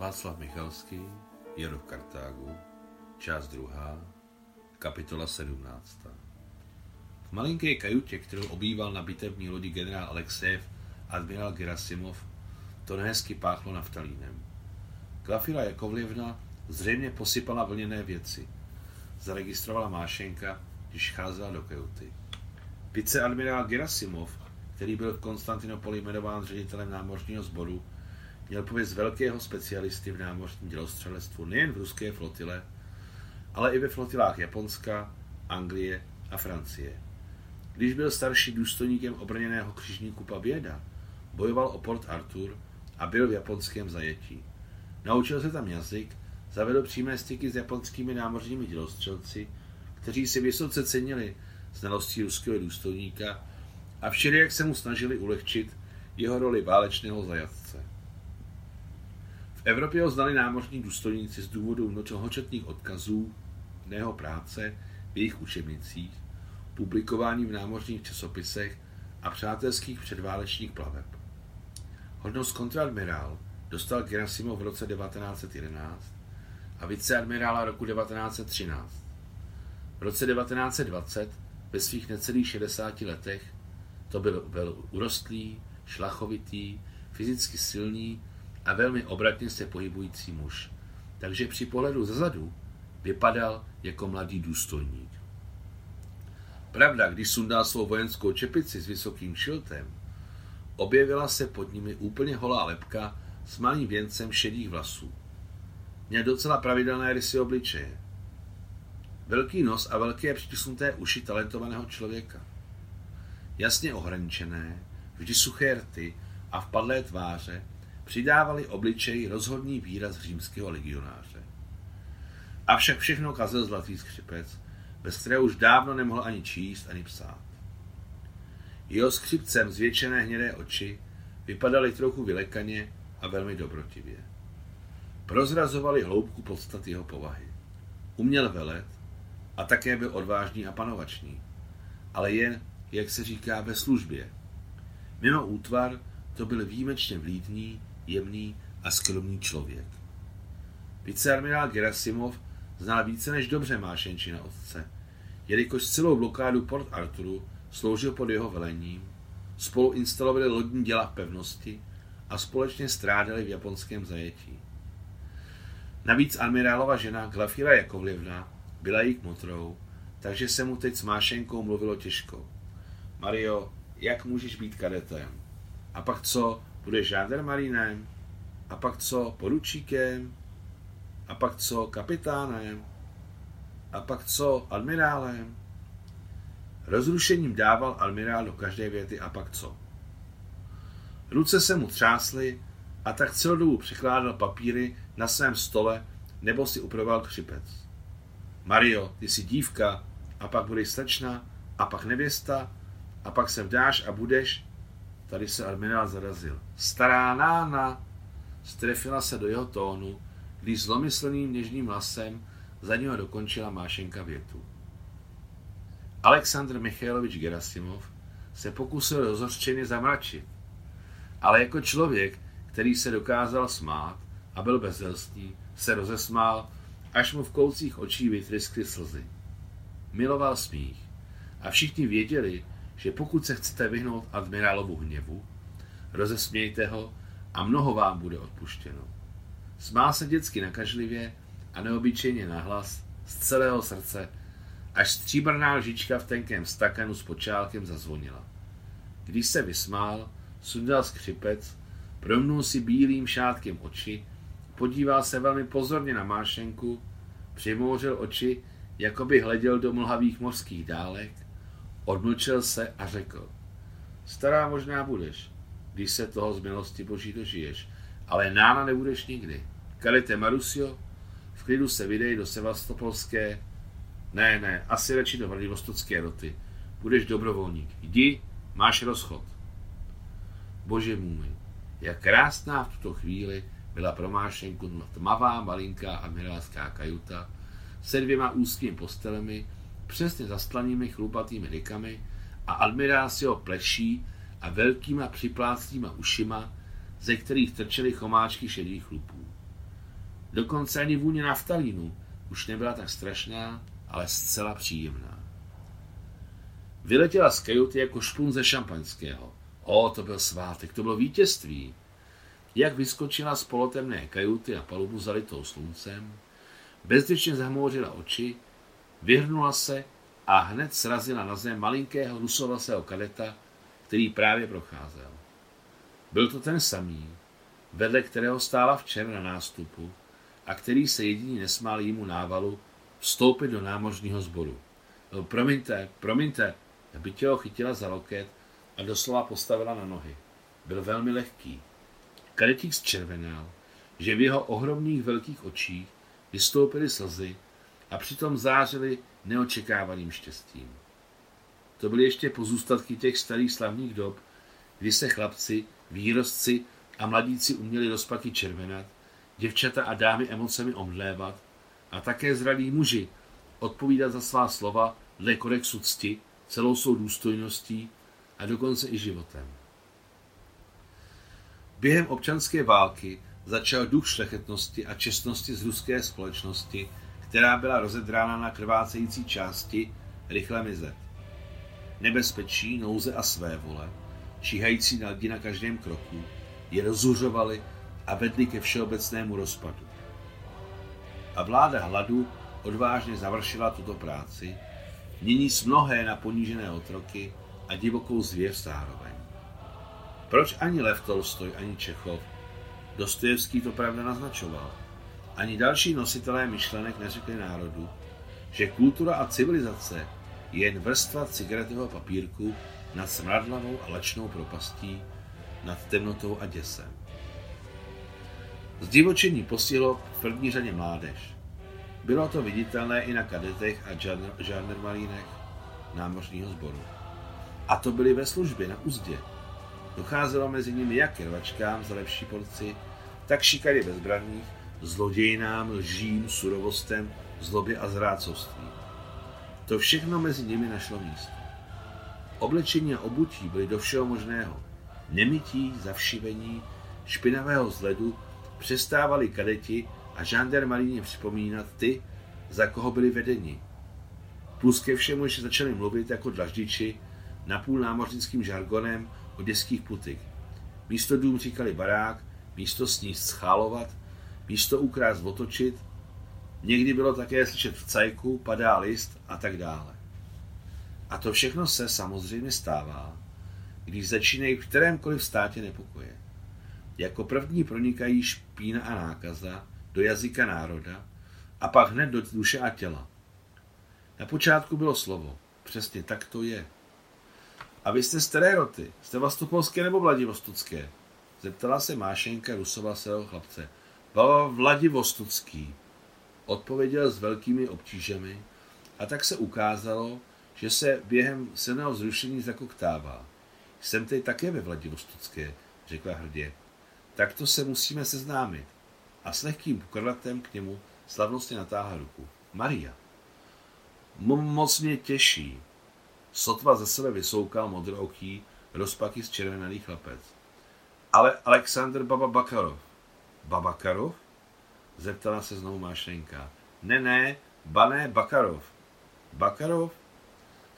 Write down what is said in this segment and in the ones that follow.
Václav Michalský, Jero v Kartágu, část druhá, kapitola 17. V malinké kajutě, kterou obýval na bitevní lodi generál Alexejev admirál Gerasimov, to nehezky páchlo naftalínem. Glafira Jakovlivna zřejmě posypala vlněné věci. Zaregistrovala Mášenka, když cházela do kajuty. Viceadmirál Gerasimov, který byl v Konstantinopoli jmenován ředitelem námořního sboru, Měl pověst velkého specialisty v námořním dělostřelectvu nejen v ruské flotile, ale i ve flotilách Japonska, Anglie a Francie. Když byl starší důstojníkem obrněného křižníku Paběda, bojoval o Port Arthur a byl v japonském zajetí. Naučil se tam jazyk, zavedl přímé styky s japonskými námořními dělostřelci, kteří si vysoce cenili znalostí ruského důstojníka a všelijak se mu snažili ulehčit jeho roli válečného zajatce. V Evropě ho znali námořní důstojníci z důvodu mnohočetných odkazů jeho práce v jejich učebnicích, publikování v námořních časopisech a přátelských předválečných plaveb. Hodnost kontradmirál dostal Gerasimov v roce 1911 a viceadmirála roku 1913. V roce 1920, ve svých necelých 60 letech, to byl, byl urostlý, šlachovitý, fyzicky silný a velmi obratně se pohybující muž, takže při pohledu zezadu vypadal jako mladý důstojník. Pravda, když sundal svou vojenskou čepici s vysokým šiltem, objevila se pod nimi úplně holá lepka s malým věncem šedých vlasů. Měl docela pravidelné rysy obličeje. Velký nos a velké přitisnuté uši talentovaného člověka. Jasně ohraničené, vždy suché rty a vpadlé tváře přidávali obličeji rozhodný výraz římského legionáře. Avšak všechno kazil zlatý skřipec, bez kterého už dávno nemohl ani číst, ani psát. Jeho skřipcem zvětšené hnědé oči vypadaly trochu vylekaně a velmi dobrotivě. Prozrazovali hloubku podstat jeho povahy. Uměl velet a také byl odvážný a panovačný, ale jen, jak se říká, ve službě. Mimo útvar to byl výjimečně vlídný jemný a skromný člověk. Viceadmirál Gerasimov znal více než dobře Mášenčina otce, jelikož celou blokádu Port Arturu sloužil pod jeho velením, spolu instalovali lodní děla v pevnosti a společně strádali v japonském zajetí. Navíc admirálova žena Glafira Jakovlivna byla jejich motrou, takže se mu teď s Mášenkou mluvilo těžko. Mario, jak můžeš být kadetem? A pak co, Budeš žándarmarínem? A pak co poručíkem? A pak co kapitánem? A pak co admirálem? Rozrušením dával admirál do každé věty a pak co? Ruce se mu třásly a tak celou dobu překládal papíry na svém stole nebo si upravoval křipec. Mario, ty jsi dívka, a pak budeš slečna, a pak nevěsta, a pak se vdáš a budeš, Tady se admirál zarazil. Stará nána strefila se do jeho tónu, když zlomyslným něžným hlasem za něho dokončila Mášenka větu. Aleksandr Michailovič Gerasimov se pokusil rozhořčeně zamračit, ale jako člověk, který se dokázal smát a byl bezdelstný, se rozesmál, až mu v koucích očí vytryskly slzy. Miloval smích a všichni věděli, že pokud se chcete vyhnout admirálovu hněvu, rozesmějte ho a mnoho vám bude odpuštěno. Smál se dětsky nakažlivě a neobyčejně nahlas z celého srdce, až stříbrná lžička v tenkém stakanu s počálkem zazvonila. Když se vysmál, sundal skřipec, promnul si bílým šátkem oči, podíval se velmi pozorně na Mášenku, přimouřil oči, jako by hleděl do mlhavých mořských dálek Odmlčel se a řekl, stará možná budeš, když se toho z milosti boží dožiješ, ale nána nebudeš nikdy. Kalite Marusio, v klidu se vydej do Sevastopolské, ne, ne, asi radši do Vladivostocké roty. Budeš dobrovolník. Jdi, máš rozchod. Bože můj, jak krásná v tuto chvíli byla pro Mášenku tmavá, malinká admirálská kajuta se dvěma úzkými postelemi, přesně zastlanými chlupatými rykami a admirál si ho pleší a velkýma připlácnýma ušima, ze kterých trčely chomáčky šedých chlupů. Dokonce ani vůně naftalínu už nebyla tak strašná, ale zcela příjemná. Vyletěla z kajuty jako špun ze šampaňského. O, to byl svátek, to bylo vítězství. Jak vyskočila z polotemné kajuty a palubu zalitou sluncem, bezděčně zahmouřila oči, vyhrnula se a hned srazila na zem malinkého rusovlasého kadeta, který právě procházel. Byl to ten samý, vedle kterého stála včera na nástupu a který se jediný nesmál jímu návalu vstoupit do námořního sboru. No, promiňte, promiňte, tě ho chytila za loket a doslova postavila na nohy. Byl velmi lehký. Kadetík zčervenal, že v jeho ohromných velkých očích vystoupily slzy a přitom zářily neočekávaným štěstím. To byly ještě pozůstatky těch starých slavných dob, kdy se chlapci, výrostci a mladíci uměli rozpaky červenat, děvčata a dámy emocemi omdlévat a také zralí muži odpovídat za svá slova dle kodexu cti, celou svou důstojností a dokonce i životem. Během občanské války začal duch šlechetnosti a čestnosti z ruské společnosti, která byla rozedrána na krvácející části, rychle mizet. Nebezpečí, nouze a své vole, číhající na lidi na každém kroku, je rozuřovali a vedli ke všeobecnému rozpadu. A vláda hladu odvážně završila tuto práci, mění mnohé na ponížené otroky a divokou zvěř zároveň. Proč ani Lev Tolstoj, ani Čechov, Dostojevský to pravda naznačoval, ani další nositelé myšlenek neřekli národu, že kultura a civilizace je jen vrstva cigaretového papírku nad smradlavou a lačnou propastí, nad temnotou a děsem. Zdivočení postihlo v první řadě mládež. Bylo to viditelné i na kadetech a žánrmalínech námořního sboru. A to byli ve službě na úzdě. Docházelo mezi nimi jak rvačkám za lepší porci, tak šikary bezbraných, zlodějnám, lžím, surovostem, zlobě a zrácovství. To všechno mezi nimi našlo místo. Oblečení a obutí byly do všeho možného. Nemití, zavšivení, špinavého zledu přestávali kadeti a žandarmaríně připomínat ty, za koho byli vedeni. Plus ke všemu ještě začali mluvit jako dlaždiči napůl námořnickým žargonem o dětských putik. Místo dům říkali barák, místo sníst schálovat, místo ukrást otočit, někdy bylo také slyšet v cajku, padá list a tak dále. A to všechno se samozřejmě stává, když začínají v kterémkoliv státě nepokoje. Jako první pronikají špína a nákaza do jazyka národa a pak hned do duše a těla. Na počátku bylo slovo. Přesně tak to je. A vy jste z roty? Jste Vlastopolské nebo Vladivostocké? Zeptala se Mášenka Rusova svého chlapce. Vladivostocký. Odpověděl s velkými obtížemi a tak se ukázalo, že se během silného zrušení zakoktává. Jsem teď také ve Vladivostocké, řekla hrdě. Takto se musíme seznámit. A s lehkým pokrvatem k němu slavnostně natáhla ruku. Maria. Moc mě těší. Sotva ze sebe vysoukal modrooký, rozpaky z červený chlapec. Ale Aleksandr Baba Bakarov. Babakarov? Zeptala se znovu Mášenka. Ne, ne, bané Bakarov. Bakarov?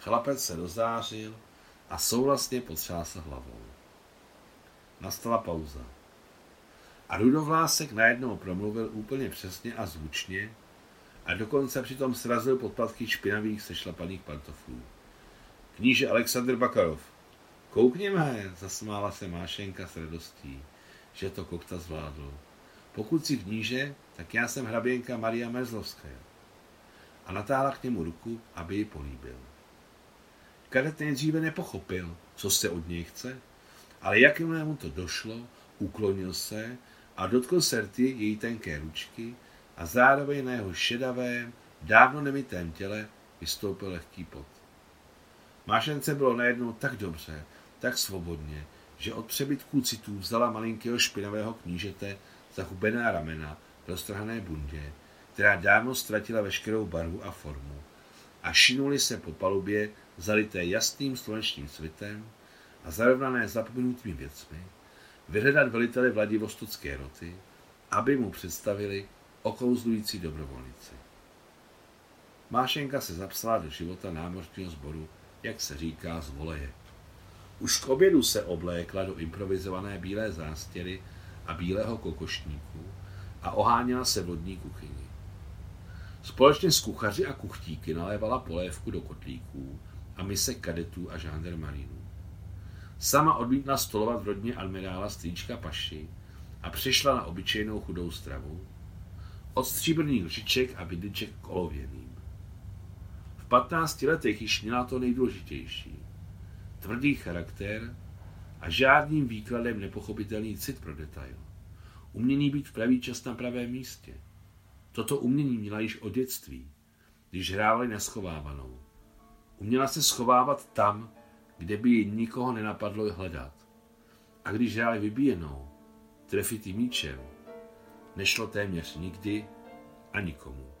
Chlapec se dozářil a souhlasně potřásl hlavou. Nastala pauza. A Rudovlásek najednou promluvil úplně přesně a zvučně a dokonce přitom srazil podpatky špinavých sešlapaných pantoflů. Kníže Aleksandr Bakarov. Koukněme, zasmála se Mášenka s radostí, že to kokta zvládl. Pokud si kníže, tak já jsem hraběnka Maria Mezlovská. A natáhla k němu ruku, aby ji políbil. Kadet nejdříve nepochopil, co se od něj chce, ale jakmile mu to došlo, uklonil se a dotkl se rty její tenké ručky a zároveň na jeho šedavém, dávno nemitém těle vystoupil lehký pot. Mášence bylo najednou tak dobře, tak svobodně, že od přebytků citů vzala malinkého špinavého knížete za hubená ramena v roztrhané bundě, která dávno ztratila veškerou barvu a formu, a šinuli se po palubě zalité jasným slunečním svitem a zarovnané zapomenutými věcmi, vyhledat veliteli Vladivostocké roty, aby mu představili okouzlující dobrovolnici. Mášenka se zapsala do života námořního sboru, jak se říká, z voleje. Už k obědu se oblékla do improvizované bílé zástěry a bílého kokošníku a oháněla se vodní kuchyni. Společně s kuchaři a kuchtíky nalévala polévku do kotlíků a mise kadetů a žándarmarínů. Sama odmítla stolovat v rodně admirála strýčka Paši a přišla na obyčejnou chudou stravu, od stříbrných lžiček a vidliček k olověným. V 15 letech již měla to nejdůležitější. Tvrdý charakter a žádným výkladem nepochopitelný cit pro detail. Umění být v pravý čas na pravém místě. Toto umění měla již od dětství, když hrávali neschovávanou. Uměla se schovávat tam, kde by ji nikoho nenapadlo hledat. A když hráli vybíjenou, trefitý míčem, nešlo téměř nikdy a nikomu.